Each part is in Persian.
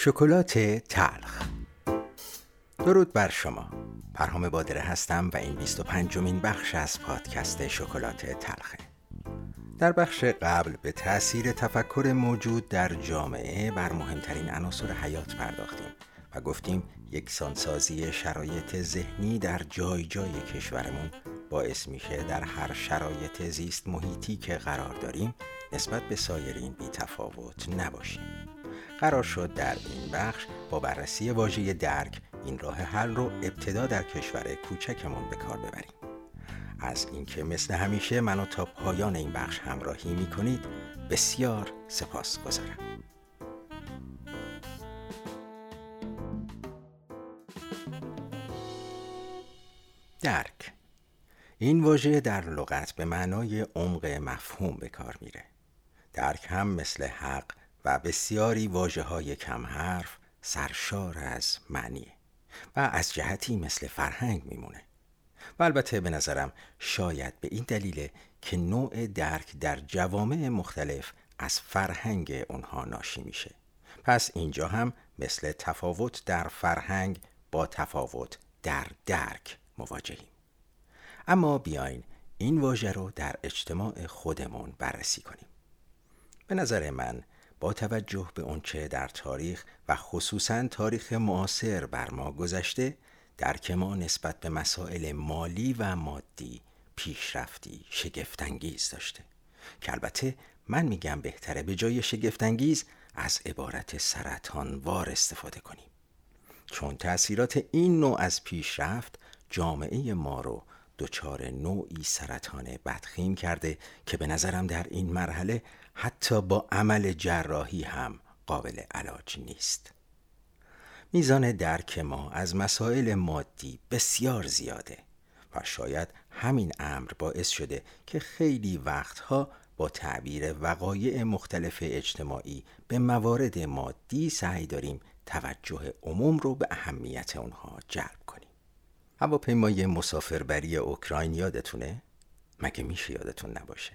شکلات تلخ. درود بر شما. پرهام بادره هستم و این 25 مین بخش از پادکست شکلات تلخه. در بخش قبل به تاثیر تفکر موجود در جامعه بر مهمترین عناصر حیات پرداختیم و گفتیم یکسانسازی شرایط ذهنی در جای جای کشورمون باعث میشه در هر شرایط زیست محیطی که قرار داریم نسبت به سایرین بی تفاوت نباشیم. قرار شد در این بخش با بررسی واژه درک این راه حل رو ابتدا در کشور کوچکمون به کار ببریم. از اینکه مثل همیشه منو تا پایان این بخش همراهی می کنید بسیار سپاس گذارم. درک. این واژه در لغت به معنای عمق مفهوم به کار میره. درک هم مثل حق بسیاری واجه های کم حرف سرشار از معنیه و از جهتی مثل فرهنگ میمونه. و البته به نظرم شاید به این دلیل که نوع درک در جوامع مختلف از فرهنگ اونها ناشی میشه. پس اینجا هم مثل تفاوت در فرهنگ با تفاوت در درک مواجهیم. اما بیاین این واژه رو در اجتماع خودمون بررسی کنیم. به نظر من با توجه به اونچه در تاریخ و خصوصا تاریخ معاصر بر ما گذشته درک ما نسبت به مسائل مالی و مادی پیشرفتی شگفتانگیز داشته. که البته من میگم بهتره به جای شگفتانگیز از عبارت سرطانوار استفاده کنیم. چون تأثیرات این نوع از پیشرفت جامعه ما رو دچار نوعی سرطان بدخیم کرده که به نظرم در این مرحله حتی با عمل جراحی هم قابل علاج نیست. میزان درک ما از مسائل مادی بسیار زیاده و شاید همین امر باعث شده که خیلی وقتها با تعبیر وقایع مختلف اجتماعی به موارد مادی سعی داریم توجه عموم رو به اهمیت اونها جلب کنیم. هواپیمای مسافربری اوکراین یادتونه؟ مگه میشه یادتون نباشه؟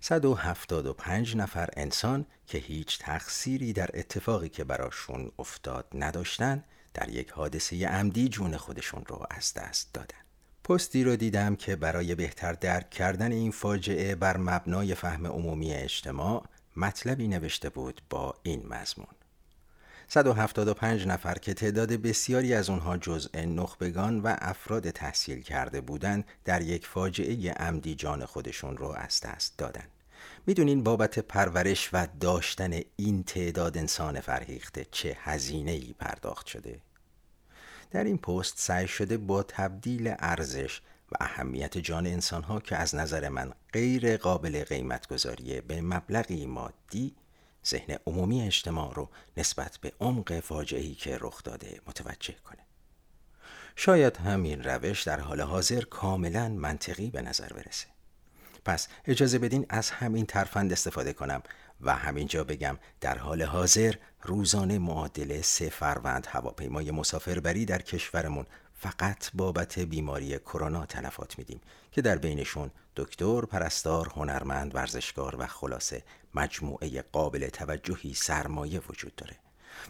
175 نفر انسان که هیچ تقصیری در اتفاقی که براشون افتاد نداشتن در یک حادثه عمدی جون خودشون رو از دست دادن پستی رو دیدم که برای بهتر درک کردن این فاجعه بر مبنای فهم عمومی اجتماع مطلبی نوشته بود با این مضمون 175 نفر که تعداد بسیاری از اونها جزء نخبگان و افراد تحصیل کرده بودند در یک فاجعه عمدی جان خودشون رو از دست دادن. می‌دونین بابت پرورش و داشتن این تعداد انسان فرهیخته چه هزینه ای پرداخت شده؟ در این پست سعی شده با تبدیل ارزش و اهمیت جان انسان ها که از نظر من غیر قابل قیمت گذاریه به مبلغی مادی ذهن عمومی اجتماع رو نسبت به عمق فاجعه‌ای که رخ داده متوجه کنه. شاید همین روش در حال حاضر کاملا منطقی به نظر برسه. پس اجازه بدین از همین ترفند استفاده کنم و همینجا بگم در حال حاضر روزانه معادل سه فروند هواپیمای مسافربری در کشورمون فقط بابت بیماری کرونا تلفات میدیم که در بینشون دکتر، پرستار، هنرمند، ورزشکار و خلاصه مجموعه قابل توجهی سرمایه وجود داره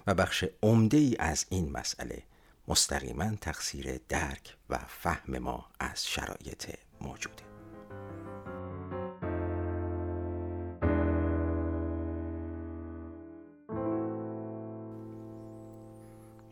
و بخش عمده ای از این مسئله مستقیما تقصیر درک و فهم ما از شرایط موجوده.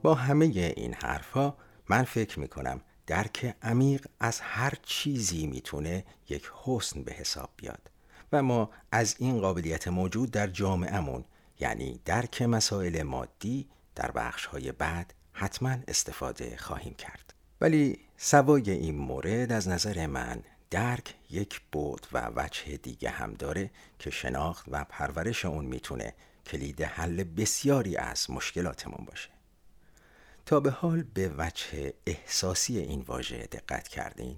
با همه این حرفها من فکر می کنم درک عمیق از هر چیزی می‌تونه یک حسن به حساب بیاد و ما از این قابلیت موجود در جامعهمون یعنی درک مسائل مادی در بخش های بعد حتما استفاده خواهیم کرد. ولی سوای این مورد از نظر من درک یک بود و وجه دیگه هم داره که شناخت و پرورش اون می‌تونه کلید حل بسیاری از مشکلاتمون باشه. تا به حال به وجه احساسی این واژه دقت کردین؟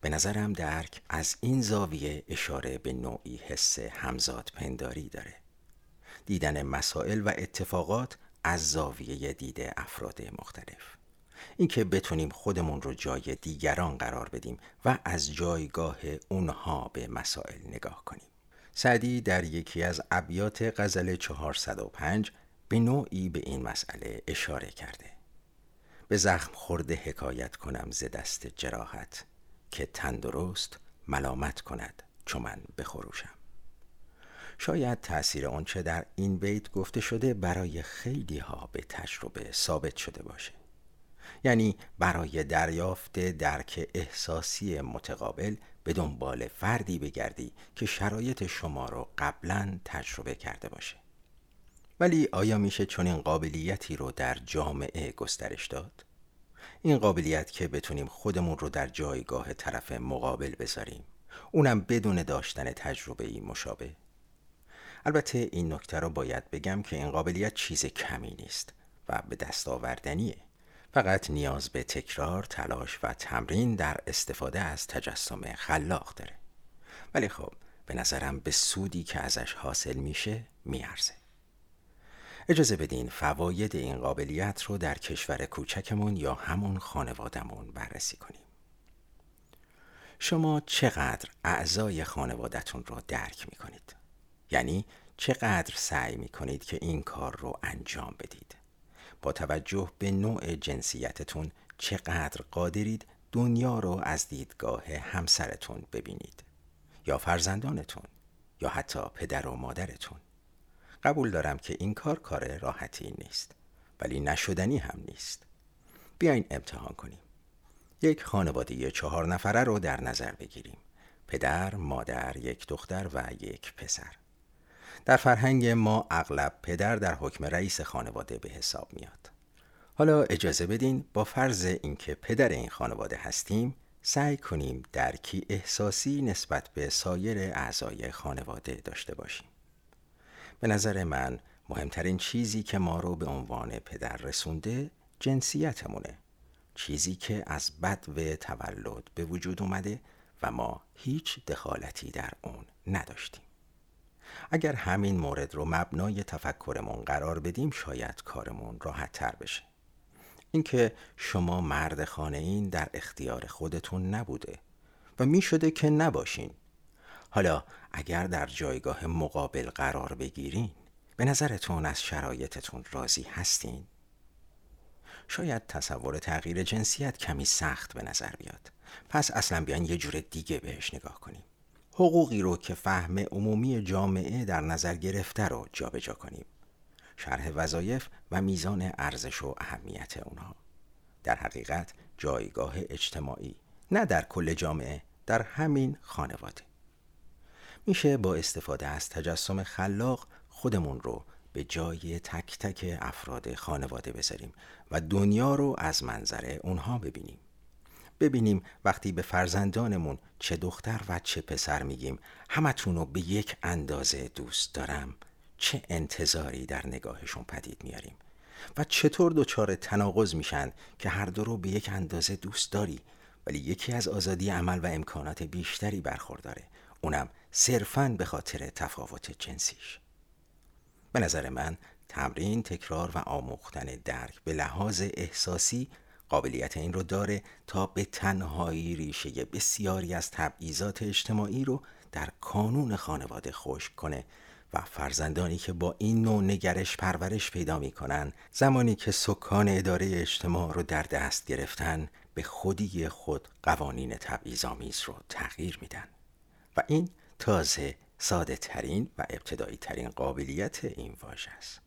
به نظرم درک از این زاویه اشاره به نوعی حس همزاد پنداری داره. دیدن مسائل و اتفاقات از زاویه دید افراد مختلف. اینکه بتونیم خودمون رو جای دیگران قرار بدیم و از جایگاه اونها به مسائل نگاه کنیم. سعدی در یکی از ابیات غزل 405 به نوعی به این مسئله اشاره کرده. به زخم خورده حکایت کنم ز دست جراحت که تندرست ملامت کند چون من بخروشم شاید تأثیر آنچه در این بیت گفته شده برای خیلی ها به تجربه ثابت شده باشه. یعنی برای دریافت درک احساسی متقابل به دنبال فردی بگردی که شرایط شما رو قبلا تجربه کرده باشه. ولی آیا میشه چون این قابلیتی رو در جامعه گسترش داد؟ این قابلیت که بتونیم خودمون رو در جایگاه طرف مقابل بذاریم اونم بدون داشتن تجربه ای مشابه. البته این نکته رو باید بگم که این قابلیت چیز کمی نیست و به دست آوردنیه. فقط نیاز به تکرار، تلاش و تمرین در استفاده از تجسم خلاق داره. ولی خب به نظرم به سودی که ازش حاصل میشه میارزه. اجازه بدین فواید این قابلیت رو در کشور کوچکمون یا همون خانوادمون بررسی کنیم شما چقدر اعضای خانوادتون رو درک می‌کنید؟ یعنی چقدر سعی می‌کنید که این کار رو انجام بدید؟ با توجه به نوع جنسیتتون چقدر قادرید دنیا رو از دیدگاه همسرتون ببینید یا فرزندانتون یا حتی پدر و مادرتون قبول دارم که این کار کار راحتی نیست ولی نشدنی هم نیست. بیاین امتحان کنیم. یک خانواده چهار نفره رو در نظر بگیریم. پدر، مادر، یک دختر و یک پسر. در فرهنگ ما اغلب پدر در حکم رئیس خانواده به حساب میاد. حالا اجازه بدین با فرض اینکه پدر این خانواده هستیم سعی کنیم درکی احساسی نسبت به سایر اعضای خانواده داشته باشیم. به نظر من مهمترین چیزی که ما رو به عنوان پدر رسونده جنسیتمونه. چیزی که از بد و تولد به وجود اومده و ما هیچ دخالتی در اون نداشتیم. اگر همین مورد رو مبنای تفکرمون قرار بدیم شاید کارمون راحت تر بشه. اینکه شما مرد خانه این در اختیار خودتون نبوده و می شده که نباشین. حالا اگر در جایگاه مقابل قرار بگیرین به نظرتون از شرایطتون راضی هستین؟ شاید تصور تغییر جنسیت کمی سخت به نظر بیاد. پس اصلا بیان یه جور دیگه بهش نگاه کنیم. حقوقی رو که فهم عمومی جامعه در نظر گرفته رو جابجا جا کنیم. شرح وظایف و میزان ارزش و اهمیت اونها. در حقیقت جایگاه اجتماعی نه در کل جامعه در همین خانواده. میشه با استفاده از تجسم خلاق خودمون رو به جای تک تک افراد خانواده بذاریم و دنیا رو از منظر اونها ببینیم. ببینیم وقتی به فرزندانمون چه دختر و چه پسر میگیم همتون رو به یک اندازه دوست دارم چه انتظاری در نگاهشون پدید میاریم و چطور دچار تناقض میشن که هر دو رو به یک اندازه دوست داری ولی یکی از آزادی عمل و امکانات بیشتری برخورداره اونم صرفاً به خاطر تفاوت جنسیش. به نظر من تمرین، تکرار و آموختن درک به لحاظ احساسی قابلیت این رو داره تا به تنهایی ریشه بسیاری از تبعیضات اجتماعی رو در کانون خانواده خشک کنه و فرزندانی که با این نوع نگرش پرورش پیدا می‌کنن زمانی که سکان اداره اجتماع رو در دست گرفتن به خودی خود قوانین تبعیض‌آمیز رو تغییر میدن. و این تازه ساده ترین و ابتدایی ترین قابلیت این واژه است.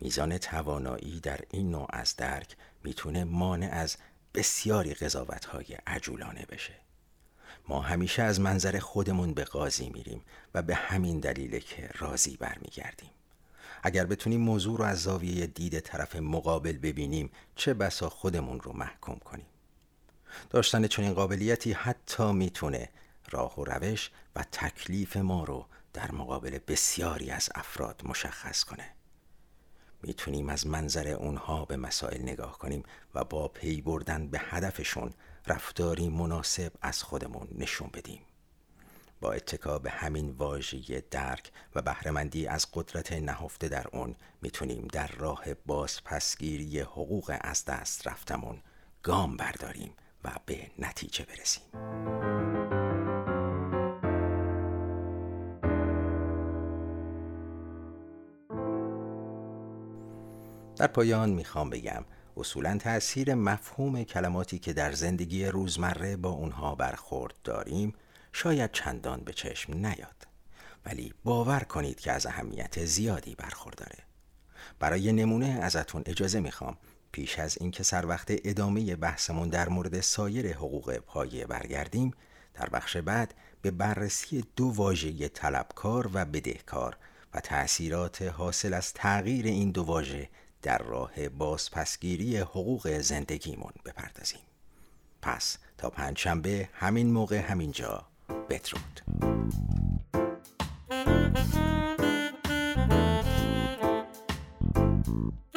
میزان توانایی در این نوع از درک می‌تونه مانع از بسیاری قضاوت های عجولانه بشه. ما همیشه از منظر خودمون به قاضی میریم و به همین دلیل که راضی برمیگردیم. اگر بتونیم موضوع رو از زاویه دید طرف مقابل ببینیم چه بسا خودمون رو محکوم کنیم؟ داشتن چنین قابلیتی حتی می‌تونه راه و روش و تکلیف ما رو در مقابل بسیاری از افراد مشخص کنه. می‌تونیم از منظر اونها به مسائل نگاه کنیم و با پی بردن به هدفشون رفتاری مناسب از خودمون نشون بدیم. با اتکا به همین واژه درک و بهرهمندی از قدرت نهفته در اون می‌تونیم در راه بازپسگیری حقوق از دست رفتمون گام برداریم و به نتیجه برسیم. در پایان می‌خوام بگم اصولا تأثیر مفهوم کلماتی که در زندگی روزمره با اونها برخورد داریم شاید چندان به چشم نیاد. ولی باور کنید که از اهمیت زیادی برخورداره برای نمونه ازتون اجازه می‌خوام پیش از اینکه سر وقت ادامه بحثمون در مورد سایر حقوق پایه برگردیم در بخش بعد به بررسی دو واژه طلبکار و بدهکار و تأثیرات حاصل از تغییر این دو واژه در راه بازپسگیری حقوق زندگیمون بپردازیم. پس تا پنجشنبه همین موقع همینجا بدرود. Música